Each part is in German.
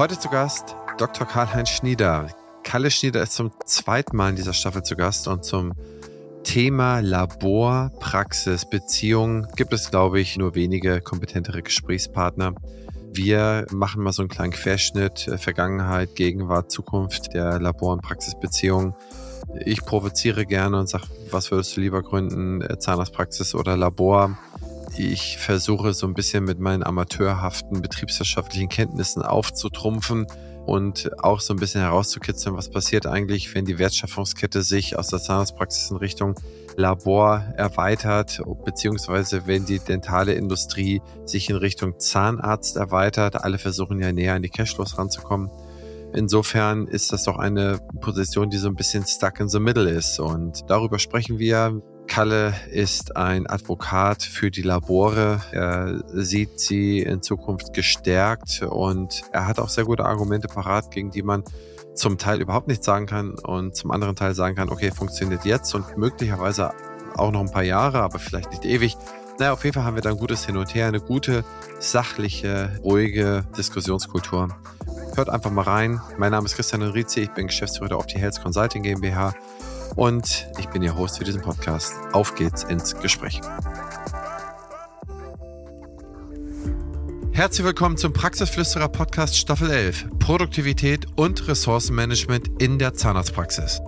Heute zu Gast Dr. Karl-Heinz Schnieder. Kalle Schnieder ist zum zweiten Mal in dieser Staffel zu Gast und zum Thema Labor, Praxis, Beziehung gibt es, glaube ich, nur wenige kompetentere Gesprächspartner. Wir machen mal so einen kleinen Querschnitt, äh, Vergangenheit, Gegenwart, Zukunft der Labor- und Praxisbeziehung. Ich provoziere gerne und sage, was würdest du lieber gründen, äh, Zahnarztpraxis oder Labor? Ich versuche so ein bisschen mit meinen amateurhaften betriebswirtschaftlichen Kenntnissen aufzutrumpfen und auch so ein bisschen herauszukitzeln, was passiert eigentlich, wenn die Wertschöpfungskette sich aus der Zahnarztpraxis in Richtung Labor erweitert, beziehungsweise wenn die dentale Industrie sich in Richtung Zahnarzt erweitert. Alle versuchen ja näher an die Cashflows ranzukommen. Insofern ist das doch eine Position, die so ein bisschen stuck in the middle ist. Und darüber sprechen wir. Kalle ist ein Advokat für die Labore. Er sieht sie in Zukunft gestärkt und er hat auch sehr gute Argumente parat, gegen die man zum Teil überhaupt nichts sagen kann und zum anderen Teil sagen kann, okay, funktioniert jetzt und möglicherweise auch noch ein paar Jahre, aber vielleicht nicht ewig. Naja, auf jeden Fall haben wir da ein gutes Hin und Her, eine gute, sachliche, ruhige Diskussionskultur. Hört einfach mal rein. Mein Name ist Christian Enrizi, ich bin Geschäftsführer der Opti Health Consulting GmbH und ich bin Ihr Host für diesen Podcast. Auf geht's ins Gespräch. Herzlich willkommen zum Praxisflüsterer Podcast Staffel 11. Produktivität und Ressourcenmanagement in der Zahnarztpraxis.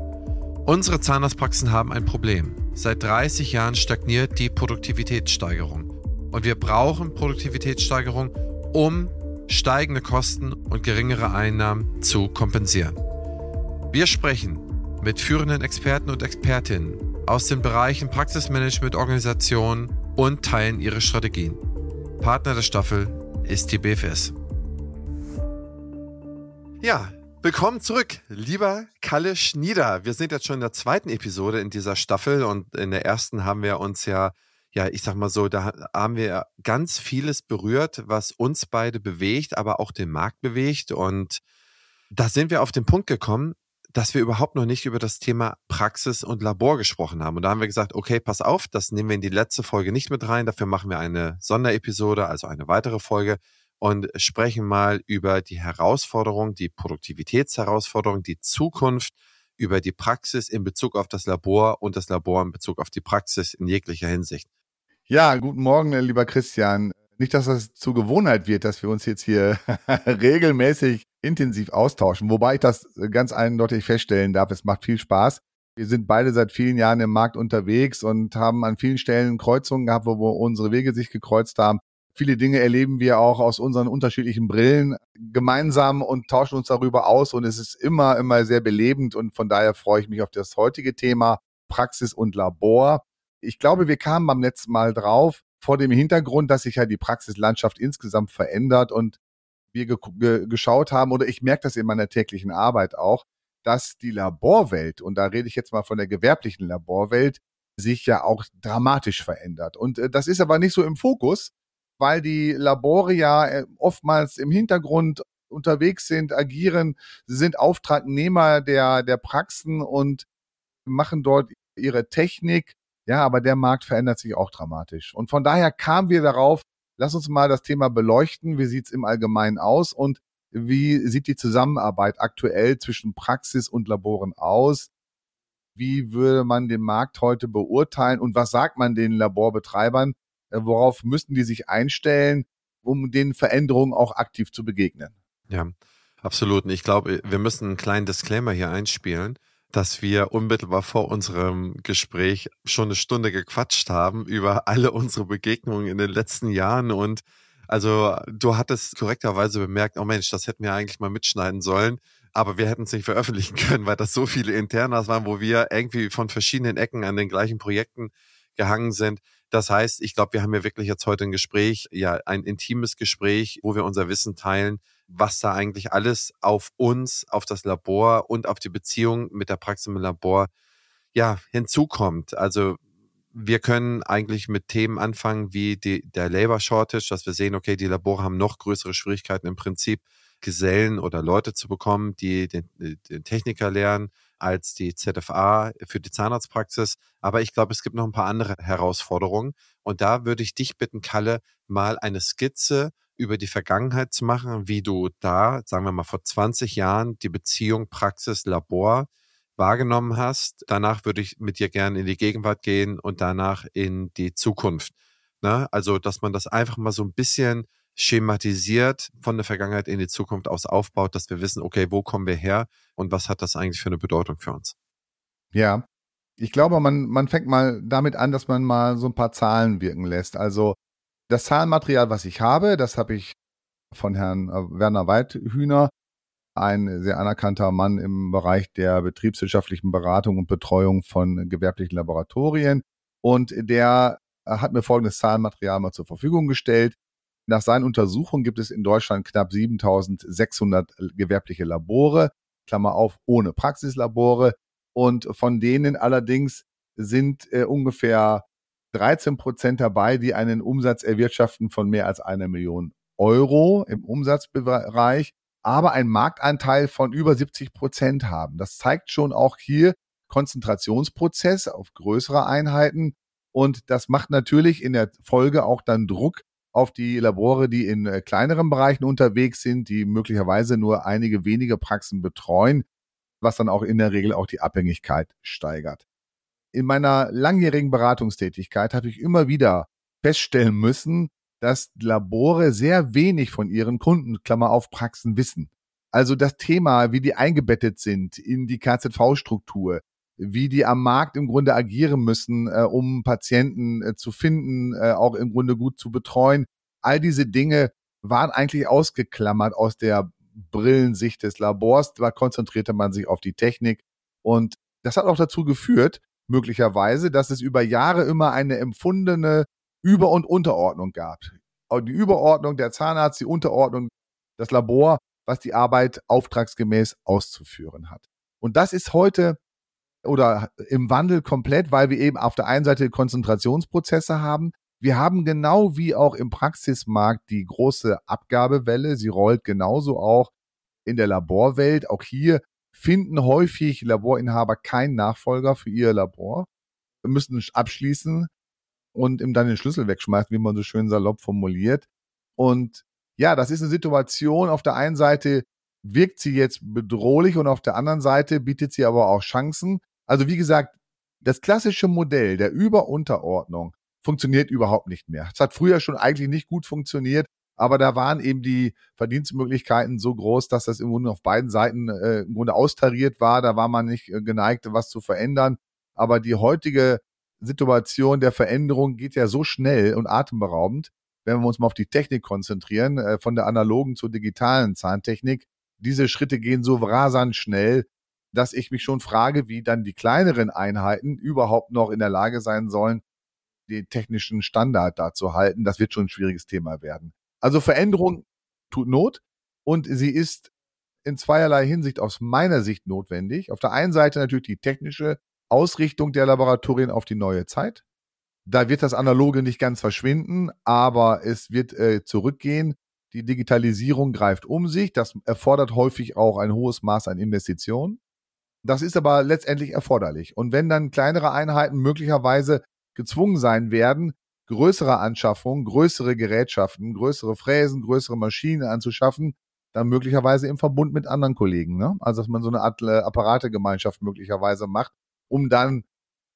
Unsere Zahnarztpraxen haben ein Problem. Seit 30 Jahren stagniert die Produktivitätssteigerung. Und wir brauchen Produktivitätssteigerung, um steigende Kosten und geringere Einnahmen zu kompensieren. Wir sprechen mit führenden Experten und Expertinnen aus den Bereichen Praxismanagement, Organisation und teilen ihre Strategien. Partner der Staffel ist die BFS. Ja, willkommen zurück, lieber Kalle Schnieder. Wir sind jetzt schon in der zweiten Episode in dieser Staffel und in der ersten haben wir uns ja, ja, ich sag mal so, da haben wir ganz vieles berührt, was uns beide bewegt, aber auch den Markt bewegt und da sind wir auf den Punkt gekommen, dass wir überhaupt noch nicht über das Thema Praxis und Labor gesprochen haben. Und da haben wir gesagt, okay, pass auf, das nehmen wir in die letzte Folge nicht mit rein. Dafür machen wir eine Sonderepisode, also eine weitere Folge und sprechen mal über die Herausforderung, die Produktivitätsherausforderung, die Zukunft, über die Praxis in Bezug auf das Labor und das Labor in Bezug auf die Praxis in jeglicher Hinsicht. Ja, guten Morgen, lieber Christian. Nicht, dass das zur Gewohnheit wird, dass wir uns jetzt hier regelmäßig intensiv austauschen, wobei ich das ganz eindeutig feststellen darf, es macht viel Spaß. Wir sind beide seit vielen Jahren im Markt unterwegs und haben an vielen Stellen Kreuzungen gehabt, wo unsere Wege sich gekreuzt haben. Viele Dinge erleben wir auch aus unseren unterschiedlichen Brillen gemeinsam und tauschen uns darüber aus und es ist immer, immer sehr belebend und von daher freue ich mich auf das heutige Thema Praxis und Labor. Ich glaube, wir kamen beim letzten Mal drauf, vor dem Hintergrund, dass sich ja die Praxislandschaft insgesamt verändert und wir ge ge geschaut haben, oder ich merke das in meiner täglichen Arbeit auch, dass die Laborwelt, und da rede ich jetzt mal von der gewerblichen Laborwelt, sich ja auch dramatisch verändert. Und äh, das ist aber nicht so im Fokus, weil die Labore ja äh, oftmals im Hintergrund unterwegs sind, agieren. Sind Auftragnehmer der, der Praxen und machen dort ihre Technik. Ja, aber der Markt verändert sich auch dramatisch. Und von daher kamen wir darauf, Lass uns mal das Thema beleuchten. Wie sieht es im Allgemeinen aus und wie sieht die Zusammenarbeit aktuell zwischen Praxis und Laboren aus? Wie würde man den Markt heute beurteilen und was sagt man den Laborbetreibern? Äh, worauf müssten die sich einstellen, um den Veränderungen auch aktiv zu begegnen? Ja, absolut. Ich glaube, wir müssen einen kleinen Disclaimer hier einspielen dass wir unmittelbar vor unserem Gespräch schon eine Stunde gequatscht haben über alle unsere Begegnungen in den letzten Jahren und also du hattest korrekterweise bemerkt, oh Mensch, das hätten wir eigentlich mal mitschneiden sollen, aber wir hätten es nicht veröffentlichen können, weil das so viele Internas waren, wo wir irgendwie von verschiedenen Ecken an den gleichen Projekten gehangen sind. Das heißt, ich glaube, wir haben ja wirklich jetzt heute ein Gespräch, ja, ein intimes Gespräch, wo wir unser Wissen teilen, was da eigentlich alles auf uns, auf das Labor und auf die Beziehung mit der Praxis im Labor ja hinzukommt. Also wir können eigentlich mit Themen anfangen wie die, der Labor Shortage, dass wir sehen, okay, die Labore haben noch größere Schwierigkeiten im Prinzip Gesellen oder Leute zu bekommen, die den, den Techniker lernen als die ZFA für die Zahnarztpraxis. Aber ich glaube, es gibt noch ein paar andere Herausforderungen. Und da würde ich dich bitten, Kalle, mal eine Skizze über die Vergangenheit zu machen, wie du da, sagen wir mal, vor 20 Jahren die Beziehung Praxis, Labor wahrgenommen hast. Danach würde ich mit dir gerne in die Gegenwart gehen und danach in die Zukunft. Ne? Also, dass man das einfach mal so ein bisschen schematisiert von der Vergangenheit in die Zukunft aus aufbaut, dass wir wissen, okay, wo kommen wir her und was hat das eigentlich für eine Bedeutung für uns? Ja, ich glaube, man, man fängt mal damit an, dass man mal so ein paar Zahlen wirken lässt. Also das Zahlenmaterial, was ich habe, das habe ich von Herrn äh, Werner Weidhühner, ein sehr anerkannter Mann im Bereich der betriebswirtschaftlichen Beratung und Betreuung von gewerblichen Laboratorien. Und der hat mir folgendes Zahlenmaterial mal zur Verfügung gestellt. Nach seinen Untersuchungen gibt es in Deutschland knapp 7600 gewerbliche Labore, Klammer auf, ohne Praxislabore. Und von denen allerdings sind äh, ungefähr 13 Prozent dabei, die einen Umsatz erwirtschaften von mehr als einer Million Euro im Umsatzbereich, aber einen Marktanteil von über 70 Prozent haben. Das zeigt schon auch hier Konzentrationsprozess auf größere Einheiten. Und das macht natürlich in der Folge auch dann Druck auf die Labore, die in äh, kleineren Bereichen unterwegs sind, die möglicherweise nur einige wenige Praxen betreuen, was dann auch in der Regel auch die Abhängigkeit steigert. In meiner langjährigen Beratungstätigkeit habe ich immer wieder feststellen müssen, dass Labore sehr wenig von ihren Kunden, Klammer auf, Praxen wissen. Also das Thema, wie die eingebettet sind in die KZV-Struktur, wie die am Markt im Grunde agieren müssen, äh, um Patienten äh, zu finden, äh, auch im Grunde gut zu betreuen. All diese Dinge waren eigentlich ausgeklammert aus der Brillensicht des Labors. Da konzentrierte man sich auf die Technik. Und das hat auch dazu geführt, möglicherweise, dass es über Jahre immer eine empfundene Über- und Unterordnung gab. Die Überordnung der Zahnarzt, die Unterordnung das Labor, was die Arbeit auftragsgemäß auszuführen hat. Und das ist heute oder im Wandel komplett, weil wir eben auf der einen Seite Konzentrationsprozesse haben. Wir haben genau wie auch im Praxismarkt die große Abgabewelle. Sie rollt genauso auch in der Laborwelt. Auch hier finden häufig Laborinhaber keinen Nachfolger für ihr Labor, müssen abschließen und ihm dann den Schlüssel wegschmeißen, wie man so schön salopp formuliert. Und ja, das ist eine Situation. Auf der einen Seite wirkt sie jetzt bedrohlich und auf der anderen Seite bietet sie aber auch Chancen. Also wie gesagt, das klassische Modell der Überunterordnung funktioniert überhaupt nicht mehr. Es hat früher schon eigentlich nicht gut funktioniert, aber da waren eben die Verdienstmöglichkeiten so groß, dass das im Grunde auf beiden Seiten äh, im Grunde austariert war. Da war man nicht äh, geneigt, was zu verändern. Aber die heutige Situation der Veränderung geht ja so schnell und atemberaubend, wenn wir uns mal auf die Technik konzentrieren, äh, von der analogen zur digitalen Zahntechnik. Diese Schritte gehen so rasant schnell, dass ich mich schon frage, wie dann die kleineren Einheiten überhaupt noch in der Lage sein sollen, den technischen Standard da zu halten. Das wird schon ein schwieriges Thema werden. Also Veränderung tut Not und sie ist in zweierlei Hinsicht aus meiner Sicht notwendig. Auf der einen Seite natürlich die technische Ausrichtung der Laboratorien auf die neue Zeit. Da wird das Analoge nicht ganz verschwinden, aber es wird äh, zurückgehen. Die Digitalisierung greift um sich. Das erfordert häufig auch ein hohes Maß an Investitionen. Das ist aber letztendlich erforderlich. Und wenn dann kleinere Einheiten möglicherweise gezwungen sein werden, größere Anschaffungen, größere Gerätschaften, größere Fräsen, größere Maschinen anzuschaffen, dann möglicherweise im Verbund mit anderen Kollegen. Ne? Also dass man so eine Art äh, Apparategemeinschaft möglicherweise macht, um dann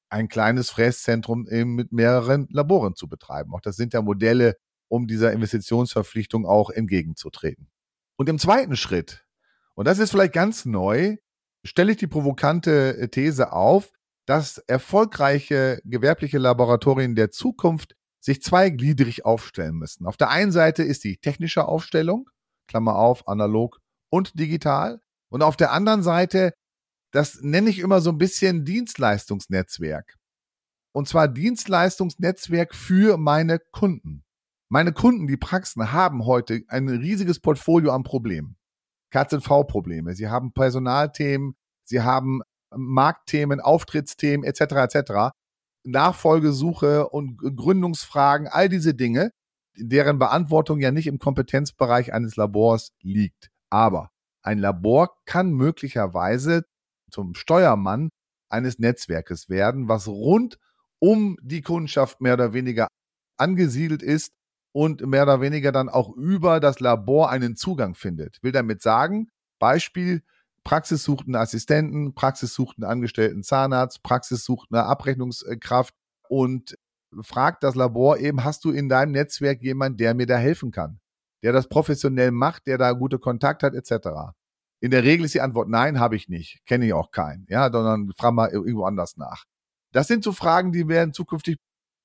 ein kleines Fräszentrum eben mit mehreren Laboren zu betreiben. Auch das sind ja Modelle, um dieser Investitionsverpflichtung auch entgegenzutreten. Und im zweiten Schritt, und das ist vielleicht ganz neu, stelle ich die provokante äh, These auf, dass erfolgreiche gewerbliche Laboratorien der Zukunft sich zweigliedrig aufstellen müssen. Auf der einen Seite ist die technische Aufstellung, Klammer auf, analog und digital. Und auf der anderen Seite, das nenne ich immer so ein bisschen Dienstleistungsnetzwerk. Und zwar Dienstleistungsnetzwerk für meine Kunden. Meine Kunden, die Praxen, haben heute ein riesiges Portfolio an Problemen. KZV-Probleme, sie haben Personalthemen, sie haben Marktthemen, Auftrittsthemen etc. etc. Nachfolgesuche und Gründungsfragen, all diese Dinge, deren Beantwortung ja nicht im Kompetenzbereich eines Labors liegt. Aber ein Labor kann möglicherweise zum Steuermann eines Netzwerkes werden, was rund um die Kundschaft mehr oder weniger angesiedelt ist und mehr oder weniger dann auch über das Labor einen Zugang findet. Will damit sagen, Beispiel, Praxis sucht einen Assistenten, Praxis sucht einen angestellten Zahnarzt, Praxis sucht eine Abrechnungskraft und fragt das Labor eben, hast du in deinem Netzwerk jemanden, der mir da helfen kann, der das professionell macht, der da gute Kontakt hat, etc. In der Regel ist die Antwort nein, habe ich nicht, kenne ich auch keinen, ja, sondern frag mal irgendwo anders nach. Das sind so Fragen, die werden zukünftig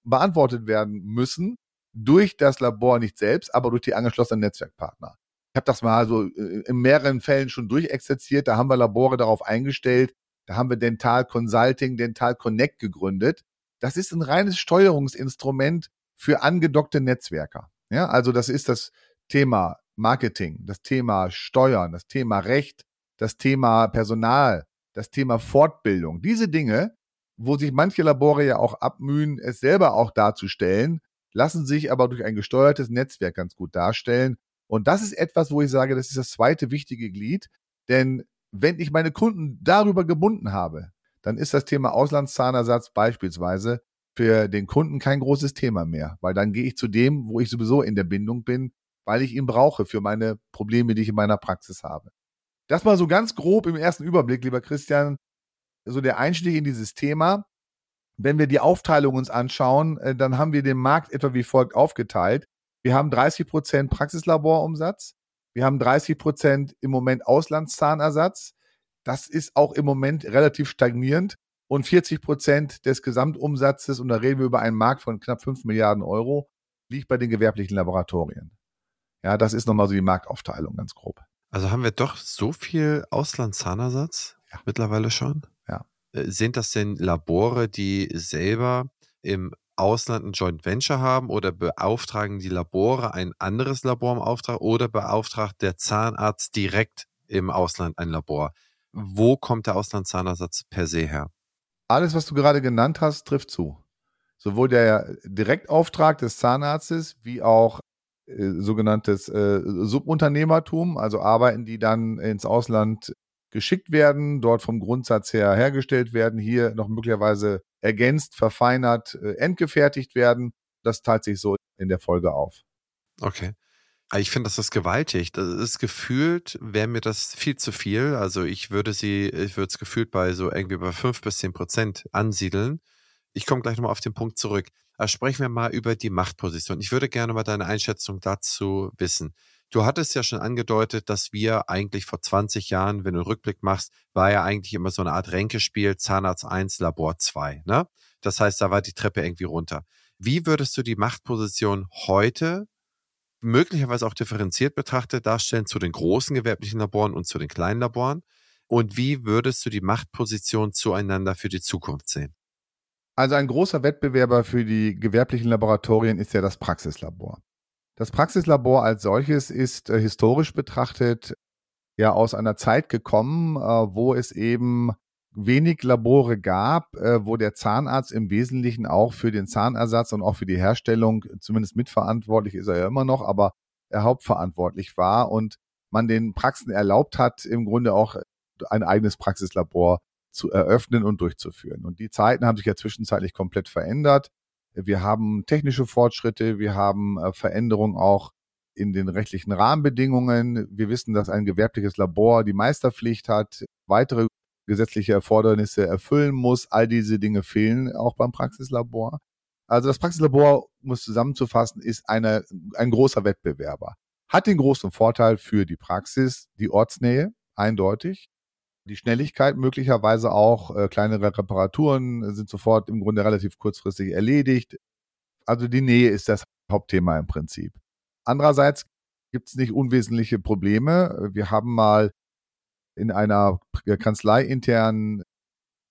beantwortet werden müssen durch das Labor nicht selbst, aber durch die angeschlossenen Netzwerkpartner. Ich habe das mal so äh, in mehreren Fällen schon durchexerziert. Da haben wir Labore darauf eingestellt. Da haben wir Dental Consulting, Dental Connect gegründet. Das ist ein reines Steuerungsinstrument für angedockte Netzwerker. Ja, also das ist das Thema Marketing, das Thema Steuern, das Thema Recht, das Thema Personal, das Thema Fortbildung. Diese Dinge, wo sich manche Labore ja auch abmühen, es selber auch darzustellen, lassen sich aber durch ein gesteuertes Netzwerk ganz gut darstellen. Und das ist etwas, wo ich sage, das ist das zweite wichtige Glied. Denn wenn ich meine Kunden darüber gebunden habe, dann ist das Thema Auslandszahnersatz beispielsweise für den Kunden kein großes Thema mehr, weil dann gehe ich zu dem, wo ich sowieso in der Bindung bin, weil ich ihn brauche für meine Probleme, die ich in meiner Praxis habe. Das mal so ganz grob im ersten Überblick, lieber Christian, so der Einstieg in dieses Thema. Wenn wir die Aufteilung uns anschauen, äh, dann haben wir den Markt etwa wie folgt aufgeteilt. Wir haben 30 Prozent Praxislaborumsatz. Wir haben 30 Prozent im Moment Auslandszahnersatz. Das ist auch im Moment relativ stagnierend. Und 40 Prozent des Gesamtumsatzes, und da reden wir über einen Markt von knapp 5 Milliarden Euro, liegt bei den gewerblichen Laboratorien. Ja, das ist nochmal so die Marktaufteilung ganz grob. Also haben wir doch so viel Auslandszahnersatz ja. mittlerweile schon? Äh, sind das denn Labore, die selber im Ausland ein Joint Venture haben oder beauftragen die Labore ein anderes Labor im Auftrag oder beauftragt der Zahnarzt direkt im Ausland ein Labor? Wo kommt der Auslandszahnersatz per se her? Alles, was du gerade genannt hast, trifft zu. Sowohl der Direktauftrag des Zahnarztes wie auch äh, sogenanntes äh, Subunternehmertum, also Arbeiten, die dann ins Ausland geschickt werden, dort vom Grundsatz her hergestellt werden, hier noch möglicherweise ergänzt, verfeinert, äh, endgefertigt werden. Das teilt sich so in der Folge auf. Okay. Ah, ich finde, das ist gewaltig. Das ist gefühlt, wäre mir das viel zu viel. Also ich würde sie, ich würde es gefühlt bei so irgendwie bei fünf bis zehn Prozent ansiedeln. Ich komme gleich nochmal auf den Punkt zurück. Aber sprechen wir mal über die Machtposition. Ich würde gerne mal deine Einschätzung dazu wissen. Du hattest ja schon angedeutet, dass wir eigentlich vor 20 Jahren, wenn du einen Rückblick machst, war ja eigentlich immer so eine Art Ränkespiel, Zahnarzt 1, Labor 2. Ne? Das heißt, da war die Treppe irgendwie runter. Wie würdest du die Machtposition heute möglicherweise auch differenziert betrachtet darstellen zu den großen gewerblichen Laboren und zu den kleinen Laboren? Und wie würdest du die Machtposition zueinander für die Zukunft sehen? Also ein großer Wettbewerber für die gewerblichen Laboratorien ist ja das Praxislabor. Das Praxislabor als solches ist äh, historisch betrachtet ja aus einer Zeit gekommen, äh, wo es eben wenig Labore gab, äh, wo der Zahnarzt im Wesentlichen auch für den Zahnersatz und auch für die Herstellung zumindest mitverantwortlich ist er ja immer noch, aber er hauptverantwortlich war und man den Praxen erlaubt hat, im Grunde auch ein eigenes Praxislabor zu eröffnen und durchzuführen. Und die Zeiten haben sich ja zwischenzeitlich komplett verändert. Wir haben technische Fortschritte, wir haben äh, Veränderungen auch in den rechtlichen Rahmenbedingungen. Wir wissen, dass ein gewerbliches Labor die Meisterpflicht hat, weitere gesetzliche Erfordernisse erfüllen muss. All diese Dinge fehlen auch beim Praxislabor. Also das Praxislabor, um es zusammenzufassen, ist eine, ein großer Wettbewerber. Hat den großen Vorteil für die Praxis, die Ortsnähe, eindeutig die Schnelligkeit möglicherweise auch. Äh, kleinere Reparaturen sind sofort im Grunde relativ kurzfristig erledigt. Also die Nähe ist das Hauptthema im Prinzip. Andererseits gibt es nicht unwesentliche Probleme. Wir haben mal in einer Kanzlei internen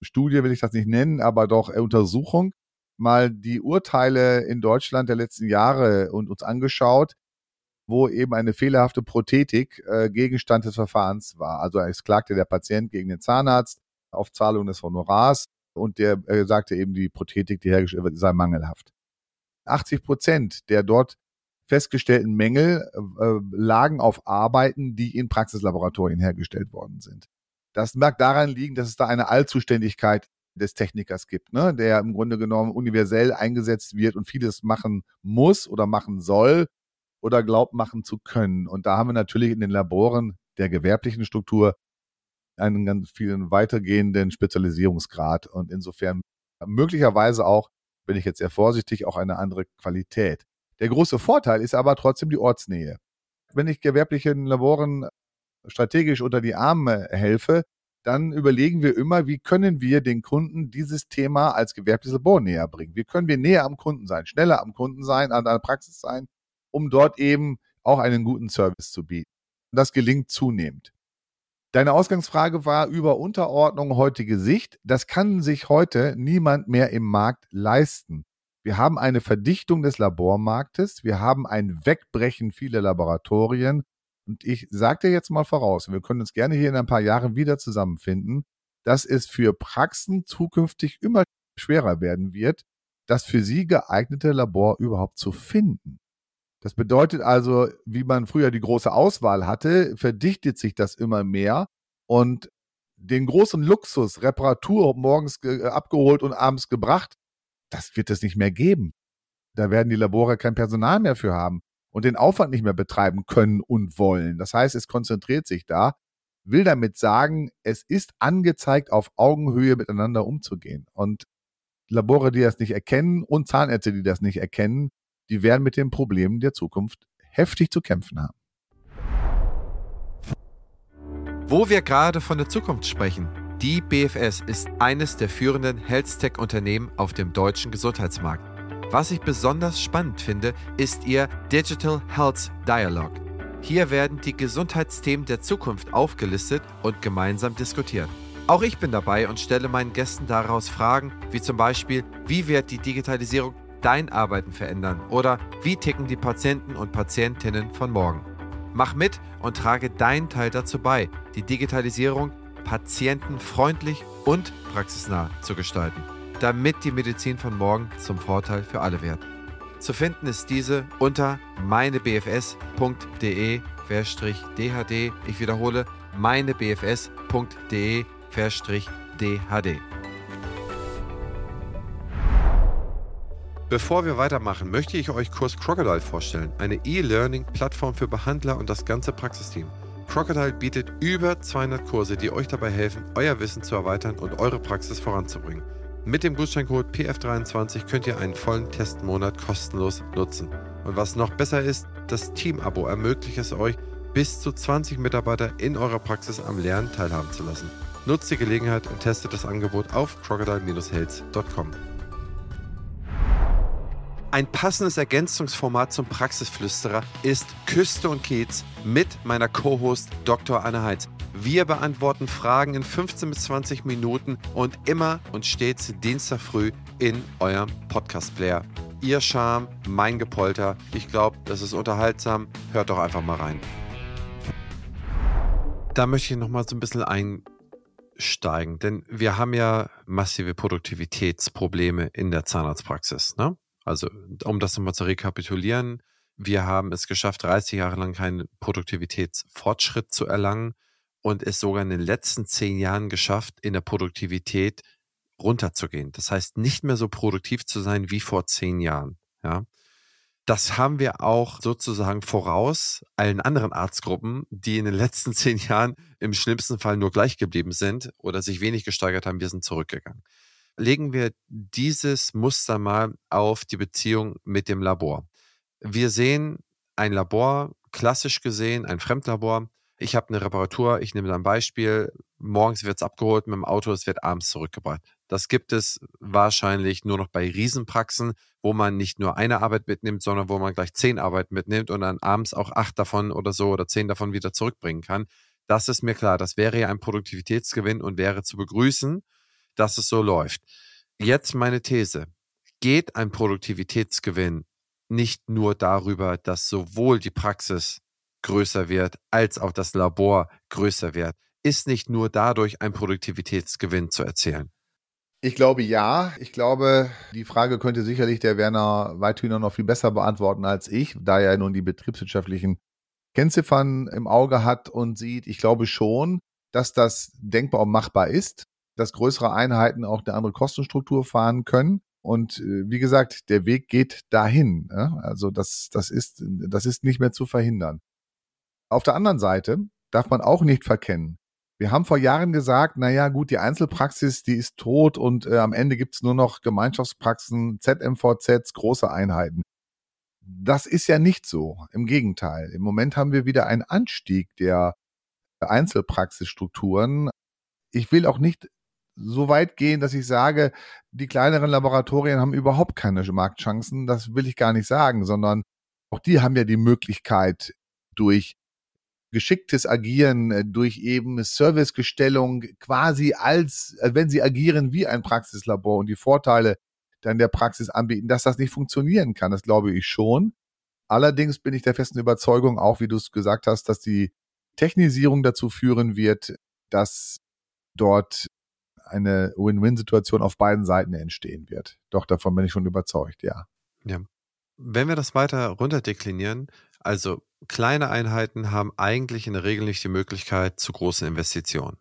Studie, will ich das nicht nennen, aber doch Untersuchung, mal die Urteile in Deutschland der letzten Jahre und uns angeschaut, wo eben eine fehlerhafte Prothetik äh, Gegenstand des Verfahrens war. Also es klagte der Patient gegen den Zahnarzt auf Zahlung des Honorars und der äh, sagte eben, die Prothetik, die hergestellt wird, sei mangelhaft. 80 Prozent der dort festgestellten Mängel äh, lagen auf Arbeiten, die in Praxislaboratorien hergestellt worden sind. Das mag daran liegen, dass es da eine Allzuständigkeit des Technikers gibt, ne? der im Grunde genommen universell eingesetzt wird und vieles machen muss oder machen soll oder glaubt machen zu können. Und da haben wir natürlich in den Laboren der gewerblichen Struktur einen ganz vielen weitergehenden Spezialisierungsgrad und insofern möglicherweise auch, bin ich jetzt sehr vorsichtig, auch eine andere Qualität. Der große Vorteil ist aber trotzdem die Ortsnähe. Wenn ich gewerblichen Laboren strategisch unter die Arme helfe, dann überlegen wir immer, wie können wir den Kunden dieses Thema als gewerbliches Labor näher bringen? Wie können wir näher am Kunden sein, schneller am Kunden sein, an der Praxis sein, um dort eben auch einen guten Service zu bieten. Das gelingt zunehmend. Deine Ausgangsfrage war über Unterordnung heutige Sicht. Das kann sich heute niemand mehr im Markt leisten. Wir haben eine Verdichtung des Labormarktes, wir haben ein Wegbrechen vieler Laboratorien. Und ich sage dir jetzt mal voraus, wir können uns gerne hier in ein paar Jahren wieder zusammenfinden, dass es für Praxen zukünftig immer schwerer werden wird, das für sie geeignete Labor überhaupt zu finden. Das bedeutet also, wie man früher die große Auswahl hatte, verdichtet sich das immer mehr und den großen Luxus, Reparatur morgens äh, abgeholt und abends gebracht, das wird es nicht mehr geben. Da werden die Labore kein Personal mehr für haben und den Aufwand nicht mehr betreiben können und wollen. Das heißt, es konzentriert sich da, will damit sagen, es ist angezeigt, auf Augenhöhe miteinander umzugehen. Und Labore, die das nicht erkennen und Zahnärzte, die das nicht erkennen, die werden mit den Problemen der Zukunft heftig zu kämpfen haben. Wo wir gerade von der Zukunft sprechen, die BFS ist eines der führenden Health-Tech-Unternehmen auf dem deutschen Gesundheitsmarkt. Was ich besonders spannend finde, ist ihr Digital Health Dialogue. Hier werden die Gesundheitsthemen der Zukunft aufgelistet und gemeinsam diskutiert. Auch ich bin dabei und stelle meinen Gästen daraus Fragen, wie zum Beispiel, wie wird die Digitalisierung dein Arbeiten verändern? Oder wie ticken die Patienten und Patientinnen von morgen? Mach mit und trage deinen Teil dazu bei, die Digitalisierung patientenfreundlich und praxisnah zu gestalten, damit die Medizin von morgen zum Vorteil für alle wird. Zu finden ist diese unter meinebfs.de-dhd. Ich wiederhole, meinebfs.de-dhd. Bevor wir weitermachen, möchte ich euch Kurs Crocodile vorstellen, eine E-Learning-Plattform für Behandler und das ganze Praxisteam. Crocodile bietet über 200 Kurse, die euch dabei helfen, euer Wissen zu erweitern und eure Praxis voranzubringen. Mit dem Gutscheincode PF23 könnt ihr einen vollen Testmonat kostenlos nutzen. Und was noch besser ist, das Team-Abo ermöglicht es euch, bis zu 20 Mitarbeiter in eurer Praxis am Lernen teilhaben zu lassen. Nutzt die Gelegenheit und testet das Angebot auf crocodile-health.com. Ein passendes Ergänzungsformat zum Praxisflüsterer ist Küste und Kiez mit meiner Co-Host Dr. Anne Heitz. Wir beantworten Fragen in 15 bis 20 Minuten und immer und stets Dienstag früh in eurem Podcast-Player. Ihr Charme, mein Gepolter. Ich glaube, das ist unterhaltsam. Hört doch einfach mal rein. Da möchte ich nochmal so ein bisschen einsteigen, denn wir haben ja massive Produktivitätsprobleme in der Zahnarztpraxis. Ne? Also, um das nochmal zu rekapitulieren, wir haben es geschafft, 30 Jahre lang keinen Produktivitätsfortschritt zu erlangen und es sogar in den letzten zehn Jahren geschafft, in der Produktivität runterzugehen. Das heißt, nicht mehr so produktiv zu sein wie vor zehn Jahren. Ja. Das haben wir auch sozusagen voraus allen anderen Arztgruppen, die in den letzten zehn Jahren im schlimmsten Fall nur gleich geblieben sind oder sich wenig gesteigert haben. Wir sind zurückgegangen legen wir dieses Muster mal auf die Beziehung mit dem Labor. Wir sehen ein Labor, klassisch gesehen, ein Fremdlabor. Ich habe eine Reparatur, ich nehme ein Beispiel. Morgens wird es abgeholt mit dem Auto, es wird abends zurückgebracht. Das gibt es wahrscheinlich nur noch bei Riesenpraxen, wo man nicht nur eine Arbeit mitnimmt, sondern wo man gleich zehn Arbeiten mitnimmt und dann abends auch acht davon oder so oder zehn davon wieder zurückbringen kann. Das ist mir klar. Das wäre ja ein Produktivitätsgewinn und wäre zu begrüßen dass es so läuft. Jetzt meine These. Geht ein Produktivitätsgewinn nicht nur darüber, dass sowohl die Praxis größer wird, als auch das Labor größer wird? Ist nicht nur dadurch ein Produktivitätsgewinn zu erzielen? Ich glaube ja. Ich glaube, die Frage könnte sicherlich der Werner Weithühner noch viel besser beantworten als ich, da er nun die betriebswirtschaftlichen Kennziffern im Auge hat und sieht. Ich glaube schon, dass das denkbar und machbar ist. Dass größere Einheiten auch eine andere Kostenstruktur fahren können. Und äh, wie gesagt, der Weg geht dahin. Ja? Also das, das, ist, das ist nicht mehr zu verhindern. Auf der anderen Seite darf man auch nicht verkennen. Wir haben vor Jahren gesagt, na ja, gut, die Einzelpraxis, die ist tot und äh, am Ende gibt's nur noch Gemeinschaftspraxen, ZMVZs, große Einheiten. Das ist ja nicht so. Im Gegenteil. Im Moment haben wir wieder einen Anstieg der Einzelpraxisstrukturen. Ich will auch nicht so weit gehen, dass ich sage, die kleineren Laboratorien haben überhaupt keine Marktchancen. Das will ich gar nicht sagen, sondern auch die haben ja die Möglichkeit, durch geschicktes Agieren, äh, durch eben Servicegestellung quasi als, äh, wenn sie agieren wie ein Praxislabor und die Vorteile dann der Praxis anbieten, dass das nicht funktionieren kann. Das glaube ich schon. Allerdings bin ich der festen Überzeugung, auch wie du es gesagt hast, dass die Technisierung dazu führen wird, dass dort eine Win-Win-Situation auf beiden Seiten entstehen wird. Doch davon bin ich schon überzeugt, ja. Ja. Wenn wir das weiter runterdeklinieren, also kleine Einheiten haben eigentlich in der Regel nicht die Möglichkeit zu großen Investitionen.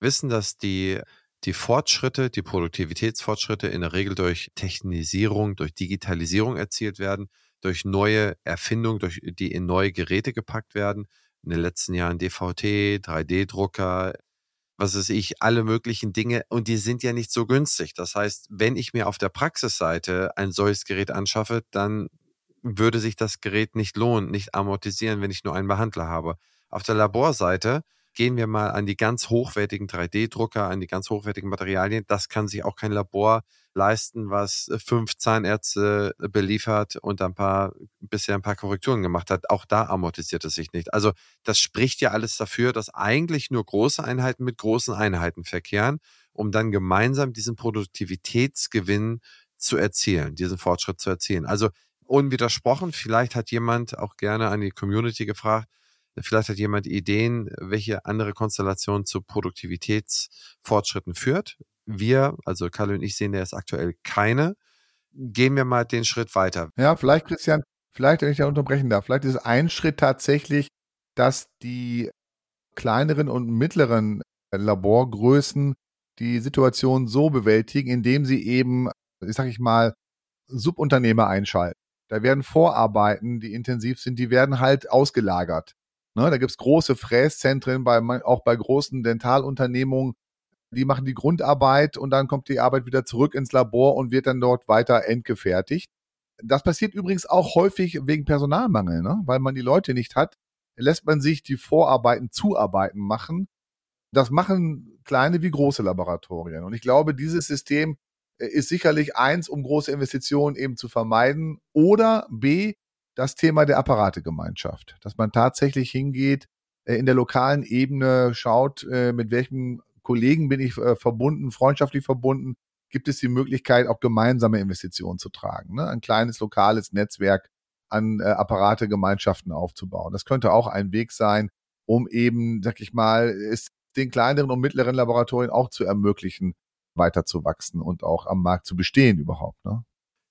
Wissen, dass die, die Fortschritte, die Produktivitätsfortschritte in der Regel durch Technisierung, durch Digitalisierung erzielt werden, durch neue Erfindungen, durch, die in neue Geräte gepackt werden. In den letzten Jahren DVT, 3D-Drucker, was weiß ich, alle möglichen Dinge und die sind ja nicht so günstig. Das heißt, wenn ich mir auf der Praxisseite ein solches Gerät anschaffe, dann würde sich das Gerät nicht lohnen, nicht amortisieren, wenn ich nur einen Behandler habe. Auf der Laborseite gehen wir mal an die ganz hochwertigen 3D-Drucker, an die ganz hochwertigen Materialien. Das kann sich auch kein Labor leisten, was fünf Zahnärzte beliefert und ein paar, bisher ein paar Korrekturen gemacht hat. Auch da amortisiert es sich nicht. Also das spricht ja alles dafür, dass eigentlich nur große Einheiten mit großen Einheiten verkehren, um dann gemeinsam diesen Produktivitätsgewinn zu erzielen, diesen Fortschritt zu erzielen. Also unwidersprochen. Vielleicht hat jemand auch gerne an die Community gefragt, vielleicht hat jemand Ideen, welche andere Konstellation zu Produktivitätsfortschritten führt. Wir, also Kalle und ich sehen da jetzt aktuell keine. Gehen wir mal den Schritt weiter. Ja, vielleicht, Christian, vielleicht, wenn ich da unterbrechen darf, vielleicht ist ein Schritt tatsächlich, dass die kleineren und mittleren Laborgrößen die Situation so bewältigen, indem sie eben, sag ich mal, Subunternehmer einschalten. Da werden Vorarbeiten, die intensiv sind, die werden halt ausgelagert. Ne, da gibt's große Fräszentren, bei, auch bei großen Dentalunternehmungen, die machen die Grundarbeit und dann kommt die Arbeit wieder zurück ins Labor und wird dann dort weiter endgefertigt. Das passiert übrigens auch häufig wegen Personalmangel, ne? weil man die Leute nicht hat, lässt man sich die Vorarbeiten, Zuarbeiten machen. Das machen kleine wie große Laboratorien. Und ich glaube, dieses System äh, ist sicherlich eins, um große Investitionen eben zu vermeiden. Oder B, das Thema der Apparategemeinschaft, dass man tatsächlich hingeht, äh, in der lokalen Ebene schaut, äh, mit welchem Kollegen bin ich verbunden, freundschaftlich verbunden, gibt es die Möglichkeit, auch gemeinsame Investitionen zu tragen. Ne? Ein kleines lokales Netzwerk an Apparategemeinschaften aufzubauen. Das könnte auch ein Weg sein, um eben, sag ich mal, es den kleineren und mittleren Laboratorien auch zu ermöglichen, weiter zu wachsen und auch am Markt zu bestehen überhaupt. Ne?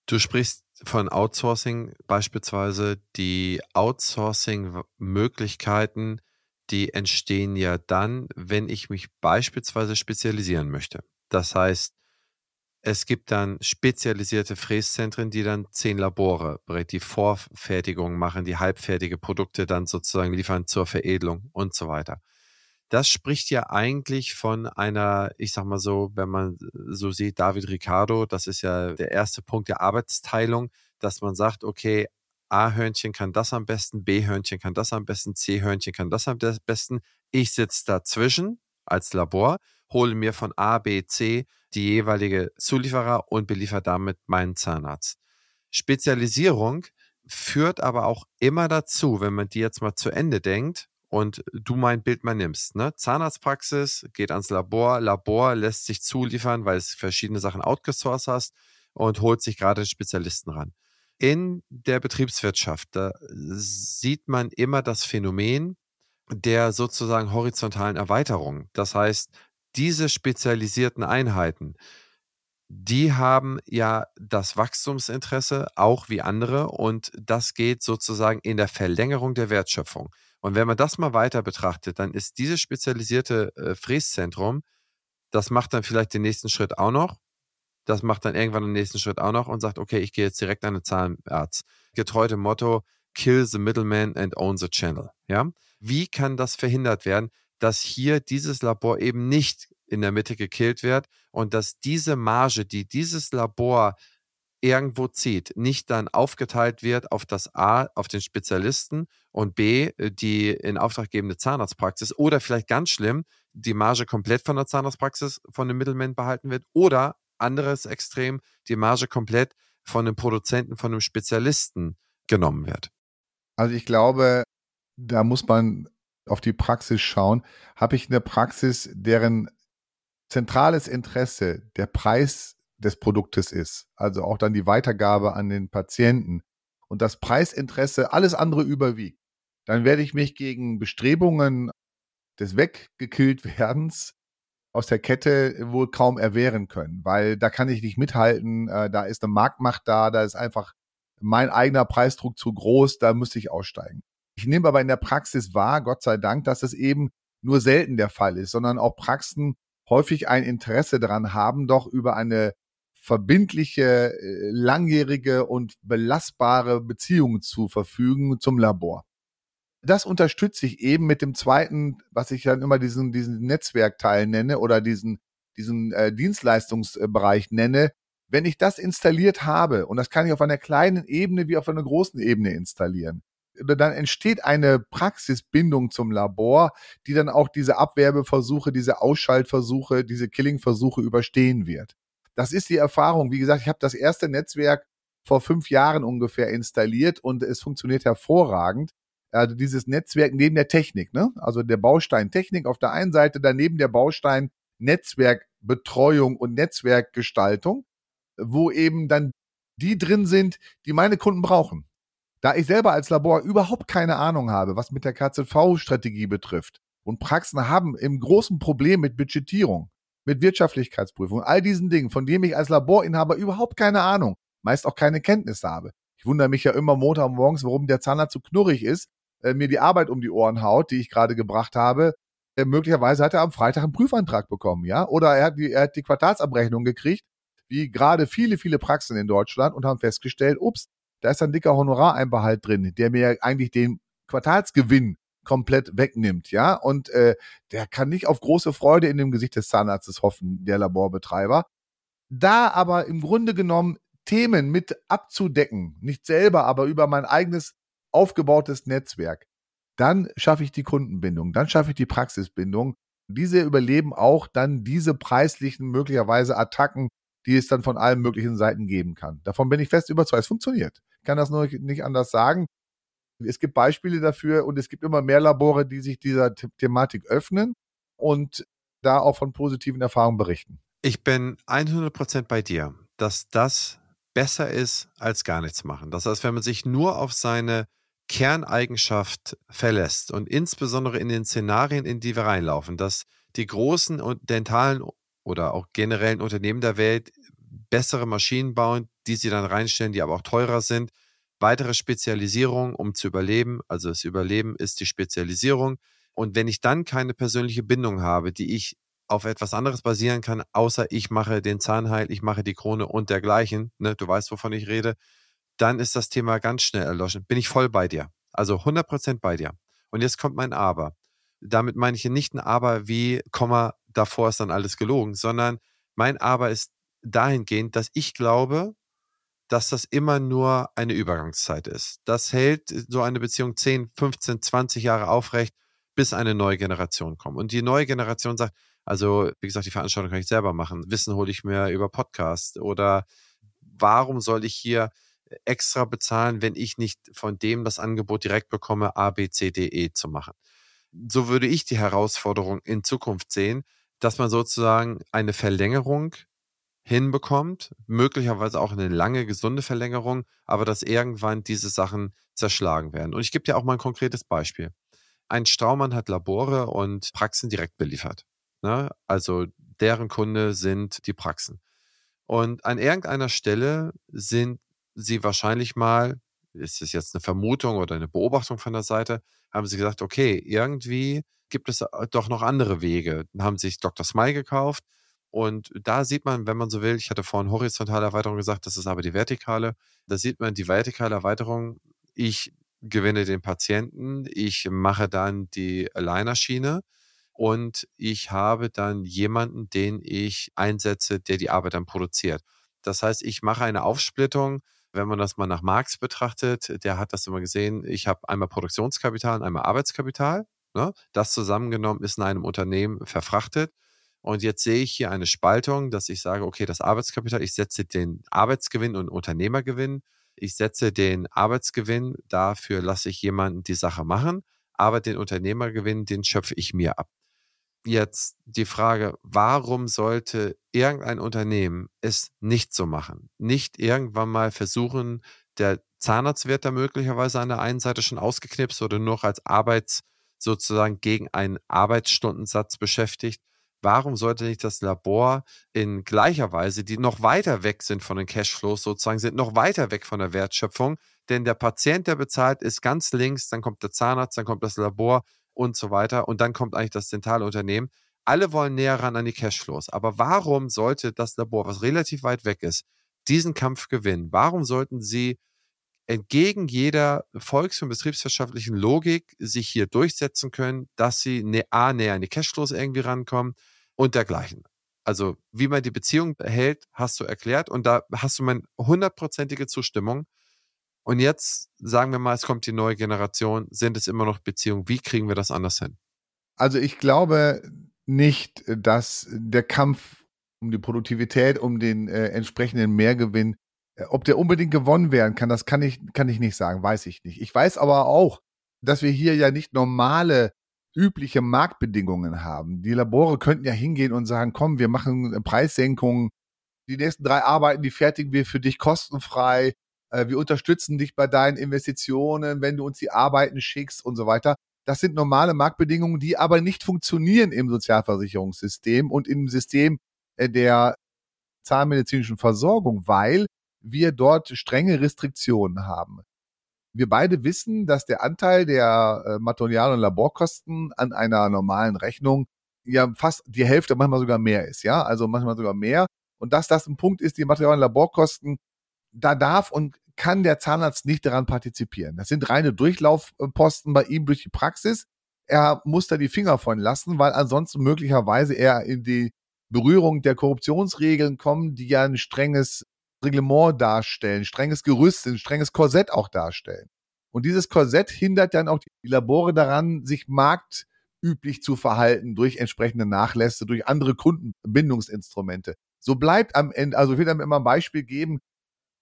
Du sprichst von Outsourcing, beispielsweise die Outsourcing-Möglichkeiten, die entstehen ja dann, wenn ich mich beispielsweise spezialisieren möchte. Das heißt, es gibt dann spezialisierte Fräszentren, die dann zehn Labore, die Vorfertigung machen, die halbfertige Produkte dann sozusagen liefern zur Veredelung und so weiter das spricht ja eigentlich von einer, ich sag mal so, wenn man so sieht, David Ricardo, das ist ja der erste Punkt der Arbeitsteilung, dass man sagt, okay, A-Hörnchen kann das am besten, B-Hörnchen kann das am besten, C-Hörnchen kann das am besten. Ich sitze dazwischen als Labor, hole mir von A, B, C die jeweilige Zulieferer und beliefer damit meinen Zahnarzt. Spezialisierung führt aber auch immer dazu, wenn man die jetzt mal zu Ende denkt, und du mein Bild mal nimmst. Ne? Zahnarztpraxis geht ans Labor, Labor lässt sich zuliefern, weil es verschiedene Sachen outgesourced hast und holt sich gerade Spezialisten ran. In der Betriebswirtschaft, da sieht man immer das Phänomen der sozusagen horizontalen Erweiterung. Das heißt, diese spezialisierten Einheiten, die haben ja das Wachstumsinteresse auch wie andere und das geht sozusagen in der Verlängerung der Wertschöpfung. Und wenn man das mal weiter betrachtet, dann ist dieses spezialisierte äh, Fräszentrum Das macht dann vielleicht den nächsten Schritt auch noch. Das macht dann irgendwann den nächsten Schritt auch noch und sagt, okay, ich gehe jetzt direkt an den Zahnarzt. Getreu dem Motto, kill the middleman and own the channel. Ja? Wie kann das verhindert werden, dass hier dieses Labor eben nicht in der Mitte gekillt wird und dass diese Marge, die dieses Labor irgendwo zieht, nicht dann aufgeteilt wird auf das A, auf den Spezialisten und B, äh, die in Auftrag gebende Zahnarztpraxis oder vielleicht ganz schlimm, die Marge komplett von der Zahnarztpraxis von dem Mittelmann behalten wird oder anderes Extrem, die Marge komplett von dem Produzenten, von dem Spezialisten genommen wird. Also ich glaube, da muss man auf die Praxis schauen. Habe ich eine Praxis, deren zentrales Interesse der Preis des Produktes ist, also auch dann die Weitergabe an den Patienten und das Preisinteresse alles andere überwiegt, dann werde ich mich gegen Bestrebungen des weggekillt werdens aus der Kette wohl kaum erwehren können, weil da kann ich nicht mithalten, äh, da ist eine Marktmacht da, da ist einfach mein eigener Preisdruck zu groß, da müsste ich aussteigen. Ich nehme aber in der Praxis wahr, Gott sei Dank, dass es eben nur selten der Fall ist, sondern auch Praxen häufig ein Interesse daran haben, doch über eine verbindliche, äh, langjährige und belastbare Beziehung zu verfügen zum Labor. Das unterstütze ich eben mit dem zweiten, was ich dann immer diesen, diesen Netzwerkteil nenne oder diesen, diesen äh, Dienstleistungsbereich nenne. Wenn ich das installiert habe, und das kann ich auf einer kleinen Ebene wie auf einer großen Ebene installieren, dann entsteht eine Praxisbindung zum Labor, die dann auch diese Abwerbeversuche, diese Ausschaltversuche, diese Killingversuche überstehen wird. Das ist die Erfahrung. Wie gesagt, ich habe das erste Netzwerk vor fünf Jahren ungefähr installiert und es funktioniert hervorragend. Also dieses Netzwerk neben der Technik, ne? Also der Baustein Technik auf der einen Seite, daneben der Baustein Netzwerkbetreuung und Netzwerkgestaltung, wo eben dann die drin sind, die meine Kunden brauchen. Da ich selber als Labor überhaupt keine Ahnung habe, was mit der KZV-Strategie betrifft und Praxen haben im großen Problem mit Budgetierung, mit Wirtschaftlichkeitsprüfung, all diesen Dingen, von denen ich als Laborinhaber überhaupt keine Ahnung, meist auch keine Kenntnis habe. Ich wundere mich ja immer Montagmorgens, warum der Zahnarzt so knurrig ist, äh, mir die Arbeit um die Ohren haut, die ich gerade gebracht habe. Äh, möglicherweise hat er am Freitag einen Prüfantrag bekommen, ja? Oder er hat die, er hat die Quartalsabrechnung gekriegt, wie gerade viele, viele Praxen in Deutschland und haben festgestellt, ups, da ist ein dicker Honorareinbehalt drin, der mir eigentlich den Quartalsgewinn komplett wegnimmt, ja. Und äh, der kann nicht auf große Freude in dem Gesicht des Zahnarztes hoffen, der Laborbetreiber. Da aber im Grunde genommen Themen mit abzudecken, nicht selber, aber über mein eigenes aufgebautes Netzwerk, dann schaffe ich die Kundenbindung, dann schaffe ich die Praxisbindung. Diese überleben auch dann diese preislichen möglicherweise Attacken, die es dann von allen möglichen Seiten geben kann. Davon bin ich fest überzeugt. Es funktioniert. Ich kann das nur nicht anders sagen. Es gibt Beispiele dafür und es gibt immer mehr Labore, die sich dieser The Thematik öffnen und da auch von positiven Erfahrungen berichten. Ich bin 100% bei dir, dass das besser ist als gar nichts machen. Das heißt, wenn man sich nur auf seine Kerneigenschaft verlässt und insbesondere in den Szenarien, in die wir reinlaufen, dass die großen und dentalen oder auch generellen Unternehmen der Welt bessere Maschinen bauen, die sie dann reinstellen, die aber auch teurer sind, weitere Spezialisierung, um zu überleben. Also das Überleben ist die Spezialisierung. Und wenn ich dann keine persönliche Bindung habe, die ich auf etwas anderes basieren kann, außer ich mache den Zahnheil, ich mache die Krone und dergleichen, ne, du weißt, wovon ich rede, dann ist das Thema ganz schnell erloschen. Bin ich voll bei dir. Also 100% bei dir. Und jetzt kommt mein Aber. Damit meine ich nicht ein Aber wie, Komma, davor ist dann alles gelogen, sondern mein Aber ist dahingehend, dass ich glaube, dass das immer nur eine Übergangszeit ist. Das hält so eine Beziehung 10, 15, 20 Jahre aufrecht, bis eine neue Generation kommt. Und die neue Generation sagt, also wie gesagt, die Veranstaltung kann ich selber machen. Wissen hole ich mir über Podcast oder warum soll ich hier extra bezahlen, wenn ich nicht von dem das Angebot direkt bekomme, A, B, C, D, E zu machen. So würde ich die Herausforderung in Zukunft sehen, dass man sozusagen eine Verlängerung hinbekommt, möglicherweise auch eine lange, gesunde Verlängerung, aber dass irgendwann diese Sachen zerschlagen werden. Und ich gebe dir auch mal ein konkretes Beispiel. Ein Straumann hat Labore und Praxen direkt beliefert. Ne? Also deren Kunde sind die Praxen. Und an irgendeiner Stelle sind sie wahrscheinlich mal, ist es jetzt eine Vermutung oder eine Beobachtung von der Seite, haben sie gesagt, okay, irgendwie gibt es doch noch andere Wege. Dann haben sich Dr. Smile gekauft, Und da sieht man, wenn man so will, ich hatte vorhin horizontale Erweiterung gesagt, das ist aber die vertikale. Da sieht man die vertikale Erweiterung. Ich gewinne den Patienten, ich mache dann die Aligner-Schiene und ich habe dann jemanden, den ich einsetze, der die Arbeit dann produziert. Das heißt, ich mache eine Aufsplittung. Wenn man das mal nach Marx betrachtet, der hat das immer gesehen. Ich habe einmal Produktionskapital und einmal Arbeitskapital. Ne? Das zusammengenommen ist in einem Unternehmen verfrachtet. Und jetzt sehe ich hier eine Spaltung, dass ich sage, okay, das Arbeitskapital, ich setze den Arbeitsgewinn und Unternehmergewinn. Ich setze den Arbeitsgewinn, dafür lasse ich jemanden die Sache machen, aber den Unternehmergewinn, den schöpfe ich mir ab. Jetzt die Frage, warum sollte irgendein Unternehmen es nicht so machen? Nicht irgendwann mal versuchen, der Zahnarzt wird da möglicherweise an der einen Seite schon ausgeknipst oder nur noch als Arbeits sozusagen gegen einen Arbeitsstundensatz beschäftigt warum sollte nicht das Labor in gleicher Weise, die noch weiter weg sind von den Cashflows sozusagen, sind noch weiter weg von der Wertschöpfung, denn der Patient, der bezahlt, ist ganz links, dann kommt der Zahnarzt, dann kommt das Labor und so weiter und dann kommt eigentlich das dentale Unternehmen. Alle wollen näher ran an die Cashflows. Aber warum sollte das Labor, was relativ weit weg ist, diesen Kampf gewinnen? Warum sollten sie entgegen jeder volks- und betriebswirtschaftlichen Logik sich hier durchsetzen können, dass sie A, näher an die Cashflows irgendwie rankommen und dergleichen. Also, wie man die Beziehung hält, hast du erklärt und da hast du meine hundertprozentige Zustimmung. Und jetzt sagen wir mal, es kommt die neue Generation, sind es immer noch Beziehungen? Wie kriegen wir das anders hin? Also, ich glaube nicht, dass der Kampf um die Produktivität, um den äh, entsprechenden Mehrgewinn äh, ob der unbedingt gewonnen werden kann, das kann ich, kann ich nicht sagen, weiß ich nicht. Ich weiß aber auch, dass wir hier ja nicht normale, übliche Marktbedingungen haben. Die Labore könnten ja hingehen und sagen, komm, wir machen Preissenkungen, die nächsten drei Arbeiten, die fertigen wir für dich kostenfrei, äh, wir unterstützen dich bei deinen Investitionen, wenn du uns die Arbeiten schickst und so weiter. Das sind normale Marktbedingungen, die aber nicht funktionieren im Sozialversicherungssystem und im System äh, der zahnmedizinischen Versorgung, weil wir dort strenge Restriktionen haben. Wir beide wissen, dass der Anteil der äh, Material- und Laborkosten an einer normalen Rechnung ja fast die Hälfte, manchmal sogar mehr ist, ja, also manchmal sogar mehr. Und dass das ein Punkt ist, die Material- und Laborkosten, da darf und kann der Zahnarzt nicht daran partizipieren. Das sind reine Durchlaufposten bei ihm durch die Praxis. Er muss da die Finger von lassen, weil ansonsten möglicherweise er in die Berührung der Korruptionsregeln kommen, die ja ein strenges Reglement darstellen, strenges Gerüst, ein strenges Korsett auch darstellen. Und dieses Korsett hindert dann auch die Labore daran, sich marktüblich zu verhalten durch entsprechende Nachlässe, durch andere Kundenbindungsinstrumente. So bleibt am Ende, also ich will damit immer ein Beispiel geben,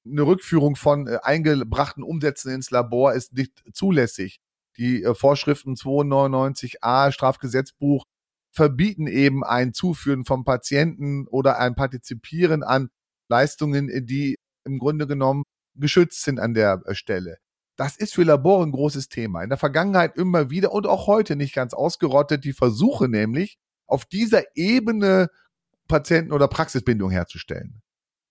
eine Rückführung von äh, eingebrachten Umsätzen ins Labor ist nicht zulässig. Die äh, Vorschriften 299a Strafgesetzbuch verbieten eben ein Zuführen vom Patienten oder ein Partizipieren an Leistungen, die im Grunde genommen geschützt sind an der äh, Stelle. Das ist für Labore ein großes Thema. In der Vergangenheit immer wieder und auch heute nicht ganz ausgerottet, die Versuche nämlich, auf dieser Ebene Patienten- oder Praxisbindung herzustellen.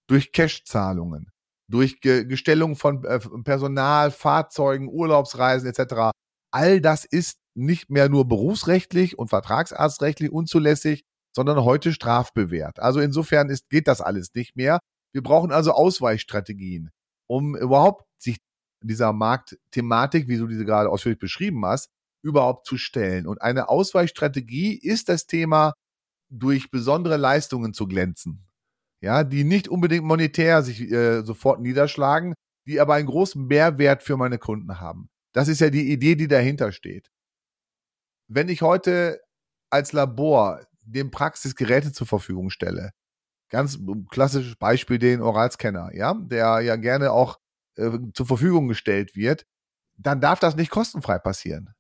Durch Cash-Zahlungen, durch Ge Gestellung von äh, Personal, Fahrzeugen, Urlaubsreisen etc. All das ist nicht mehr nur berufsrechtlich und vertragsarztrechtlich unzulässig, sondern heute strafbewehrt. Also insofern ist, geht das alles nicht mehr. Wir brauchen also Ausweichstrategien, um überhaupt sich dieser Marktthematik, wie du diese gerade ausführlich beschrieben hast, überhaupt zu stellen. Und eine Ausweichstrategie ist das Thema, durch besondere Leistungen zu glänzen. Ja, die nicht unbedingt monetär sich äh, sofort niederschlagen, die aber einen großen Mehrwert für meine Kunden haben. Das ist ja die Idee, die dahinter steht. Wenn ich heute als Labor dem Praxisgeräte zur Verfügung stelle. Ganz klassisches Beispiel den Oralscanner, ja, der ja gerne auch äh, zur Verfügung gestellt wird, dann darf das nicht kostenfrei passieren.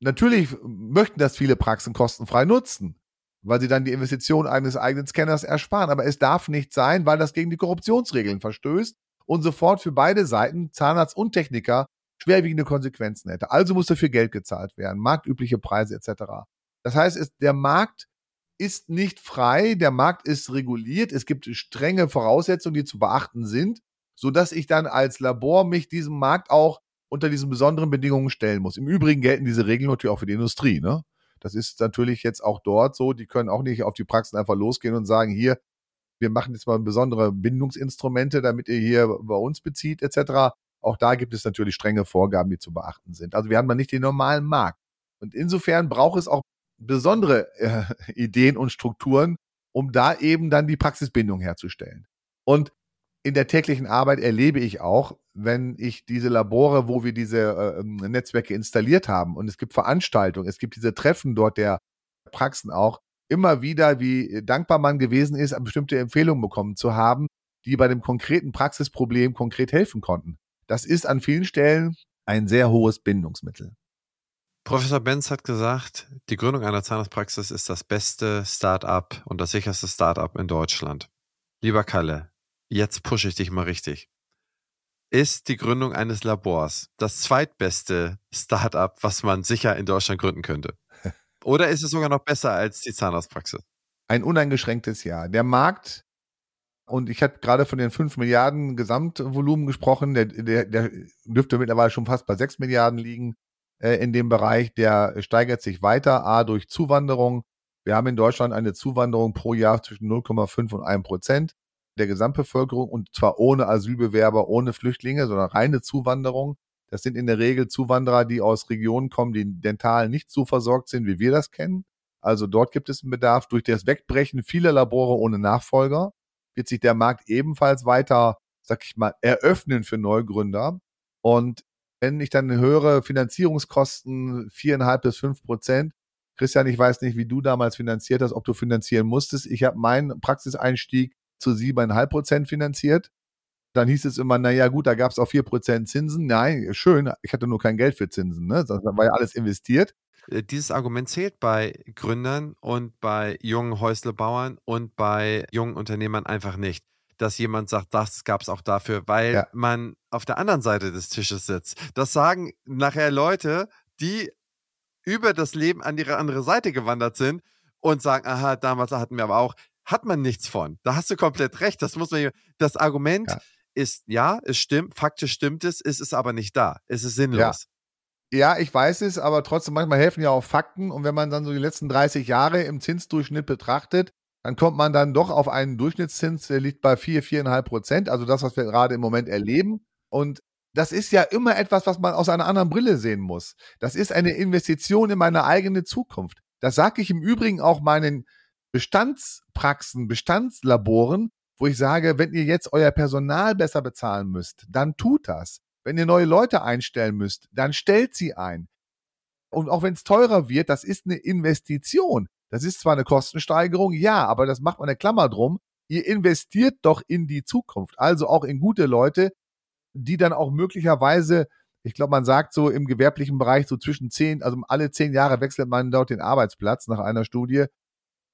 Natürlich möchten das viele Praxen kostenfrei nutzen, weil sie dann die Investition eines eigenen Scanners ersparen. Aber es darf nicht sein, weil das gegen die Korruptionsregeln verstößt und sofort für beide Seiten, Zahnarzt und Techniker, schwerwiegende Konsequenzen hätte. Also muss dafür Geld gezahlt werden, marktübliche Preise etc. Das heißt, der Markt ist nicht frei, der Markt ist reguliert, es gibt strenge Voraussetzungen, die zu beachten sind, sodass ich dann als Labor mich diesem Markt auch unter diesen besonderen Bedingungen stellen muss. Im Übrigen gelten diese Regeln natürlich auch für die Industrie. Ne? Das ist natürlich jetzt auch dort so. Die können auch nicht auf die Praxen einfach losgehen und sagen, hier, wir machen jetzt mal besondere Bindungsinstrumente, damit ihr hier bei uns bezieht, etc. Auch da gibt es natürlich strenge Vorgaben, die zu beachten sind. Also wir haben mal nicht den normalen Markt. Und insofern braucht es auch besondere äh, Ideen und Strukturen, um da eben dann die Praxisbindung herzustellen. Und in der täglichen Arbeit erlebe ich auch, wenn ich diese Labore, wo wir diese äh, ähm, Netzwerke installiert haben und es gibt Veranstaltungen, es gibt diese Treffen dort der Praxen auch, immer wieder, wie dankbar man gewesen ist, bestimmte Empfehlungen bekommen zu haben, die bei dem konkreten Praxisproblem konkret helfen konnten. Das ist an vielen Stellen ein sehr hohes Bindungsmittel. Professor Benz hat gesagt, die Gründung einer Zahnarztpraxis ist das beste Start-up und das sicherste Start-up in Deutschland. Lieber Kalle, jetzt pushe ich dich mal richtig. Ist die Gründung eines Labors das zweitbeste Start-up, was man sicher in Deutschland gründen könnte? Oder ist es sogar noch besser als die Zahnarztpraxis? Ein uneingeschränktes Ja. Der Markt, und ich habe gerade von den 5 Milliarden Gesamtvolumen gesprochen, der, der, der dürfte mittlerweile schon fast bei 6 Milliarden liegen äh, in dem Bereich. Der steigert sich weiter, A, durch Zuwanderung. Wir haben in Deutschland eine Zuwanderung pro Jahr zwischen 0,5 und 1 Prozent der Gesamtbevölkerung und zwar ohne Asylbewerber, ohne Flüchtlinge, sondern reine Zuwanderung. Das sind in der Regel Zuwanderer, die aus Regionen kommen, die dental nicht so versorgt sind, wie wir das kennen. Also dort gibt es einen Bedarf. Durch das Wegbrechen vieler Labore ohne Nachfolger wird sich der Markt ebenfalls weiter, sag ich mal, eröffnen für Neugründer. Und wenn ich dann höre, Finanzierungskosten viereinhalb bis fünf Prozent, Christian, ich weiß nicht, wie du damals finanziert hast, ob du finanzieren musstest. Ich habe meinen Praxiseinstieg zu siebeneinhalb Prozent finanziert. Dann hieß es immer, naja gut, da gab es auch vier Prozent Zinsen. Nein, schön, ich hatte nur kein Geld für Zinsen. Ne? Das war ja alles investiert. Äh, dieses Argument zählt bei Gründern und bei jungen Häuslebauern und bei jungen Unternehmern einfach nicht. Dass jemand sagt, das gab es auch dafür, weil ja. man auf der anderen Seite des Tisches sitzt. Das sagen nachher Leute, die über das Leben an ihre andere Seite gewandert sind und sagen, aha, damals hatten wir aber auch, hat man nichts von. Da hast du komplett recht. Das muss man, das Argument ja. ist, ja, es stimmt, faktisch stimmt es, es ist aber nicht da. Es ist sinnlos. Ja. Ja, ich weiß es, aber trotzdem manchmal helfen ja auch Fakten. Und wenn man dann so die letzten 30 Jahre im Zinsdurchschnitt betrachtet, dann kommt man dann doch auf einen Durchschnittszins, der liegt bei 4, 4,5 Prozent. Also das, was wir gerade im Moment erleben. Und das ist ja immer etwas, was man aus einer anderen Brille sehen muss. Das ist eine Investition in meine eigene Zukunft. Das sage ich im Übrigen auch meinen Bestandspraxen, Bestandslaboren, wo ich sage, wenn ihr jetzt euer Personal besser bezahlen müsst, dann tut das. Wenn ihr neue Leute einstellen müsst, dann stellt sie ein. Und auch wenn es teurer wird, das ist eine Investition. Das ist zwar eine Kostensteigerung, ja, aber das macht man eine Klammer drum. Ihr investiert doch in die Zukunft, also auch in gute Leute, die dann auch möglicherweise, ich glaube, man sagt so im gewerblichen Bereich so zwischen zehn, also alle zehn Jahre wechselt man dort den Arbeitsplatz nach einer Studie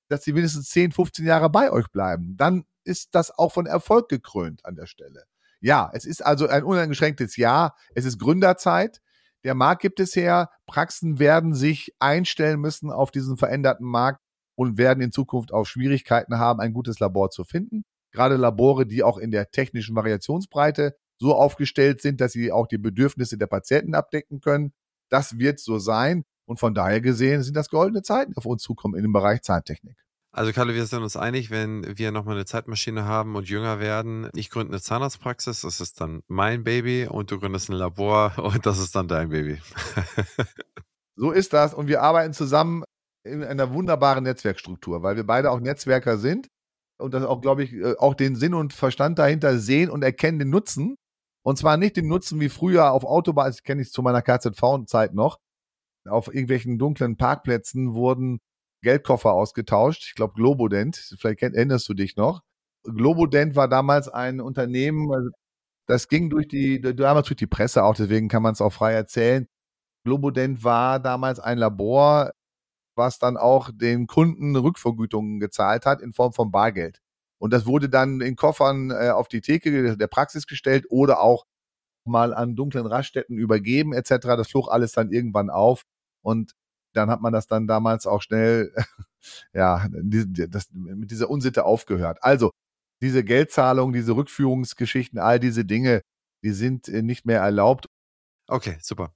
dass sie mindestens 10, 15 Jahre bei euch bleiben. Dann ist das auch von Erfolg gekrönt an der Stelle. Ja, es ist also ein uneingeschränktes Ja. Es ist Gründerzeit. Der Markt gibt es her. Praxen werden sich einstellen müssen auf diesen veränderten Markt und werden in Zukunft auch Schwierigkeiten haben, ein gutes Labor zu finden. Gerade Labore, die auch in der technischen Variationsbreite so aufgestellt sind, dass sie auch die Bedürfnisse der Patienten abdecken können. Das wird so sein. Und von daher gesehen sind das goldene Zeiten, die auf uns zukommen in dem Bereich Zahntechnik. Also Kalle, wir sind uns einig, wenn wir nochmal eine Zeitmaschine haben und jünger werden. Ich gründe eine Zahnarztpraxis, das ist dann mein Baby und du gründest ein Labor und das ist dann dein Baby. so ist das und wir arbeiten zusammen in einer wunderbaren Netzwerkstruktur, weil wir beide auch Netzwerker sind und das auch, glaube ich, äh, auch den Sinn und Verstand dahinter sehen und erkennen den Nutzen. Und zwar nicht den Nutzen wie früher auf Autobahn, das kenne ich zu meiner KZV-Zeit noch, auf irgendwelchen dunklen Parkplätzen wurden Geldkoffer ausgetauscht. Ich glaube Globodent, vielleicht erinnerst du dich noch. Globodent war damals ein Unternehmen, also das ging durch die, damals durch die Presse auch, deswegen kann man es auch frei erzählen. Globodent war damals ein Labor, was dann auch den Kunden Rückvergütungen gezahlt hat in Form von Bargeld. Und das wurde dann in Koffern äh, auf die Theke der Praxis gestellt oder auch mal an dunklen Raststätten übergeben etc. Das flog alles dann irgendwann auf. Und dann hat man das dann damals auch schnell, ja, das, mit dieser Unsitte aufgehört. Also, diese Geldzahlung, diese Rückführungsgeschichten, all diese Dinge, die sind äh, nicht mehr erlaubt. Okay, super.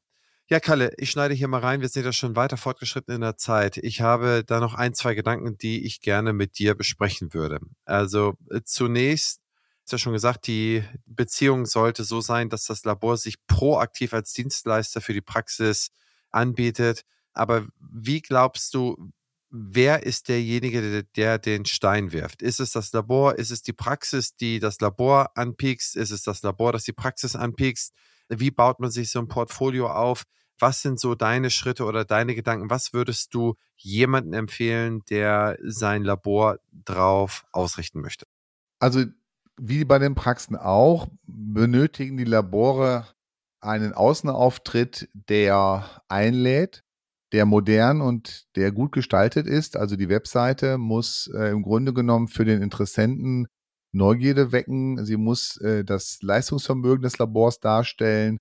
Ja, Kalle, ich schneide hier mal rein. Wir sind ja schon weiter fortgeschritten in der Zeit. Ich habe da noch ein, zwei Gedanken, die ich gerne mit dir besprechen würde. Also äh, zunächst, ist ja schon gesagt, die Beziehung sollte so sein, dass das Labor sich proaktiv als Dienstleister für die Praxis anbietet. Aber wie glaubst du, wer ist derjenige, der, der, den Stein wirft? Ist es das Labor? Ist es die Praxis, die das Labor anpiekst? Ist es das Labor, das die Praxis anpiekst? Wie baut man sich so ein Portfolio auf? Was sind so deine Schritte oder deine Gedanken? Was würdest du jemandem empfehlen, der sein Labor drauf ausrichten möchte? Also wie bei den Praxen auch, benötigen die Labore einen Außenauftritt, der einlädt, der modern und der gut gestaltet ist. Also die Webseite muss äh, im Grunde genommen für den Interessenten Neugierde wecken. Sie muss äh, das Leistungsvermögen des Labors darstellen,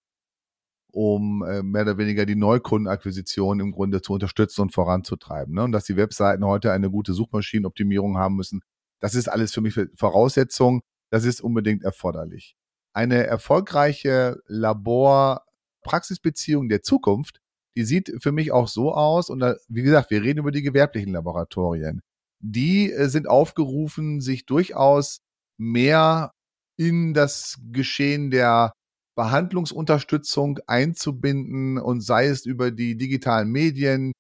um äh, mehr oder weniger die Neukundenakquisition im Grunde zu unterstützen und voranzutreiben. Ne? Und dass die Webseiten heute eine gute Suchmaschinenoptimierung haben müssen, das ist alles für mich Voraussetzung. Das ist unbedingt erforderlich. Eine erfolgreiche Labor-Praxisbeziehung der Zukunft, die sieht für mich auch so aus. Und da, wie gesagt, wir reden über die gewerblichen Laboratorien. Die äh, sind aufgerufen, sich durchaus mehr in das Geschehen der Behandlungsunterstützung einzubinden und sei es über die digitalen Medien,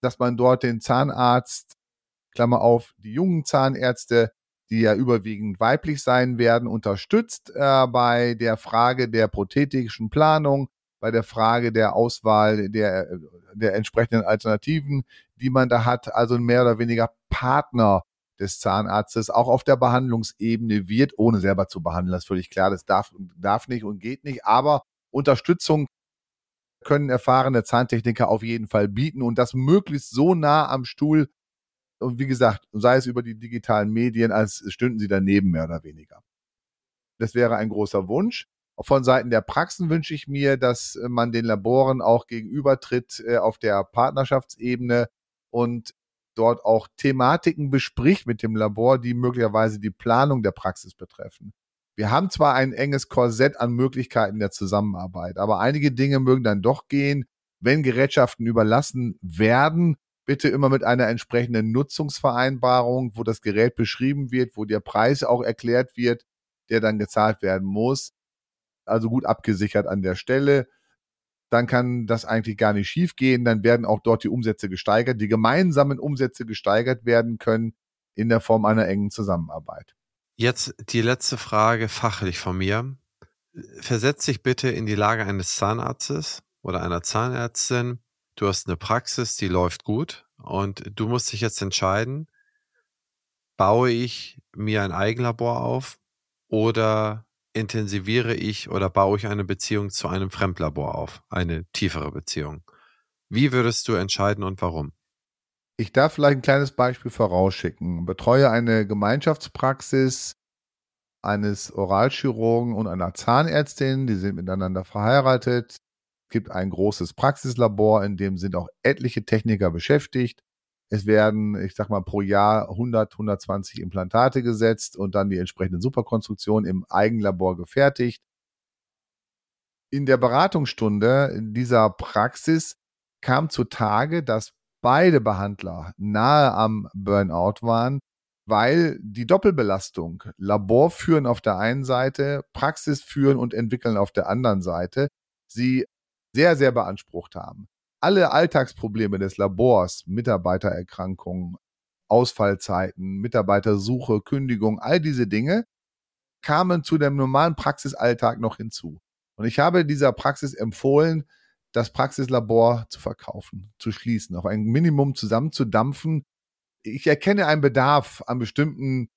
dass man dort den Zahnarzt, Klammer auf, die jungen Zahnärzte, die ja überwiegend weiblich sein werden, unterstützt äh, bei der Frage der prothetischen Planung, bei der Frage der Auswahl der, der entsprechenden Alternativen, die man da hat, also mehr oder weniger Partner des Zahnarztes auch auf der Behandlungsebene wird, ohne selber zu behandeln. Das ist völlig klar. Das darf, darf nicht und geht nicht. Aber Unterstützung können erfahrene Zahntechniker auf jeden Fall bieten und das möglichst so nah am Stuhl. Und wie gesagt, sei es über die digitalen Medien, als stünden sie daneben mehr oder weniger. Das wäre ein großer Wunsch. Von Seiten der Praxen wünsche ich mir, dass man den Laboren auch gegenübertritt äh, auf der Partnerschaftsebene und dort auch Thematiken bespricht mit dem Labor, die möglicherweise die Planung der Praxis betreffen. Wir haben zwar ein enges Korsett an Möglichkeiten der Zusammenarbeit, aber einige Dinge mögen dann doch gehen, wenn Gerätschaften überlassen werden, bitte immer mit einer entsprechenden Nutzungsvereinbarung, wo das Gerät beschrieben wird, wo der Preis auch erklärt wird, der dann gezahlt werden muss. Also gut abgesichert an der Stelle dann kann das eigentlich gar nicht schiefgehen. Dann werden auch dort die Umsätze gesteigert, die gemeinsamen Umsätze gesteigert werden können in der Form einer engen Zusammenarbeit. Jetzt die letzte Frage fachlich von mir. Versetz dich bitte in die Lage eines Zahnarztes oder einer Zahnärztin. Du hast eine Praxis, die läuft gut und du musst dich jetzt entscheiden, baue ich mir ein Eigenlabor auf oder intensiviere ich oder baue ich eine Beziehung zu einem Fremdlabor auf, eine tiefere Beziehung. Wie würdest du entscheiden und warum? Ich darf vielleicht ein kleines Beispiel vorausschicken. Betreue eine Gemeinschaftspraxis eines Oralchirurgen und einer Zahnärztin, die sind miteinander verheiratet. Gibt ein großes Praxislabor, in dem sind auch etliche Techniker beschäftigt. Es werden, ich sag mal, pro Jahr 100, 120 Implantate gesetzt und dann die entsprechenden Superkonstruktionen im Eigenlabor gefertigt. In der Beratungsstunde dieser Praxis kam zutage, dass beide Behandler nahe am Burnout waren, weil die Doppelbelastung, Labor führen auf der einen Seite, Praxis führen und entwickeln auf der anderen Seite, sie sehr, sehr beansprucht haben alle Alltagsprobleme des Labors, Mitarbeitererkrankungen, Ausfallzeiten, Mitarbeitersuche, Kündigung, all diese Dinge kamen zu dem normalen Praxisalltag noch hinzu. Und ich habe dieser Praxis empfohlen, das Praxislabor zu verkaufen, zu schließen, auf ein Minimum zusammenzudampfen. Ich erkenne einen Bedarf an bestimmten,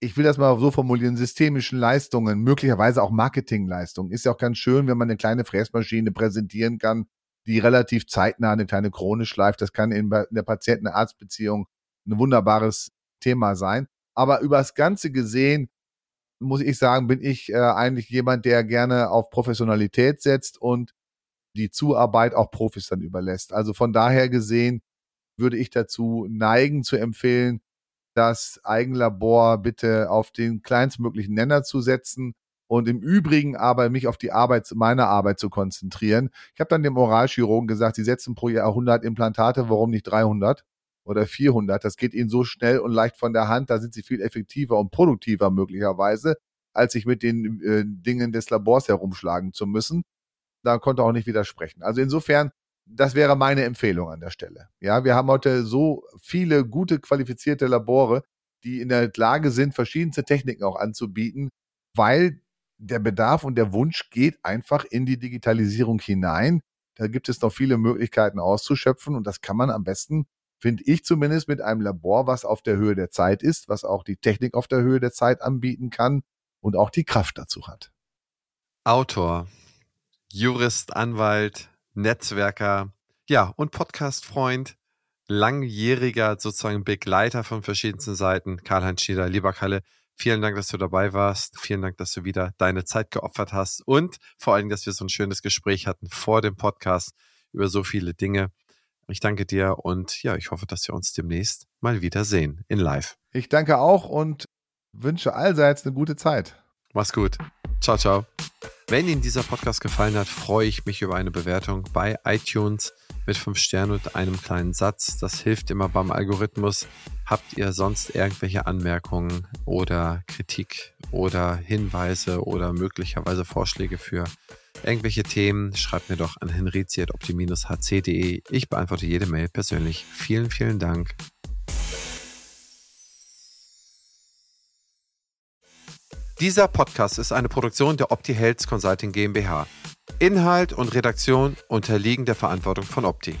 ich will das mal so formulieren, systemischen Leistungen, möglicherweise auch Marketingleistungen. Ist ja auch ganz schön, wenn man eine kleine Fräsmaschine präsentieren kann, die relativ zeitnah eine kleine Krone schleift. Das kann in, der Patienten-Arzt-Beziehung ein wunderbares Thema sein. Aber über das Ganze gesehen, muss ich sagen, bin ich äh, eigentlich jemand, der gerne auf Professionalität setzt und die Zuarbeit auch Profis dann überlässt. Also von daher gesehen würde ich dazu neigen zu empfehlen, das Eigenlabor bitte auf den kleinstmöglichen Nenner zu setzen und im Übrigen aber mich auf die Arbeit, meine Arbeit zu konzentrieren. Ich habe dann dem Oralchirurgen gesagt, Sie setzen pro Jahr 100 Implantate, warum nicht 300 oder 400? Das geht Ihnen so schnell und leicht von der Hand, da sind Sie viel effektiver und produktiver möglicherweise, als sich mit den äh, Dingen des Labors herumschlagen zu müssen. Da konnte er auch nicht widersprechen. Also insofern, das wäre meine Empfehlung an der Stelle. Ja, wir haben heute so viele gute qualifizierte Labore, die in der Lage sind, verschiedenste Techniken auch anzubieten, weil der Bedarf und der Wunsch geht einfach in die Digitalisierung hinein. Da gibt es noch viele Möglichkeiten auszuschöpfen und das kann man am besten, finde ich zumindest, mit einem Labor, was auf der Höhe der Zeit ist, was auch die Technik auf der Höhe der Zeit anbieten kann und auch die Kraft dazu hat. Autor, Jurist, Anwalt, Netzwerker, ja, und Podcast-Freund, langjähriger sozusagen Begleiter von verschiedensten Seiten, Karl-Heinz Schieder. Lieber Kalle, Vielen Dank, dass du dabei warst. Vielen Dank, dass du wieder deine Zeit geopfert hast und vor allem, dass wir so ein schönes Gespräch hatten vor dem Podcast über so viele Dinge. Ich danke dir und ja, ich hoffe, dass wir uns demnächst mal wieder sehen in Live. Ich danke auch und wünsche allseits eine gute Zeit. Mach's gut. Ciao, ciao. Wenn Ihnen dieser Podcast gefallen hat, freue ich mich über eine Bewertung bei iTunes mit fünf Sternen und einem kleinen Satz. Das hilft immer beim Algorithmus. Habt ihr sonst irgendwelche Anmerkungen oder Kritik oder Hinweise oder möglicherweise Vorschläge für irgendwelche Themen? Schreibt mir doch an henrizi.opti-hc.de. Ich beantworte jede Mail persönlich. Vielen, vielen Dank. Dieser Podcast ist eine Produktion der Opti Health Consulting GmbH. Inhalt und Redaktion unterliegen der Verantwortung von Opti.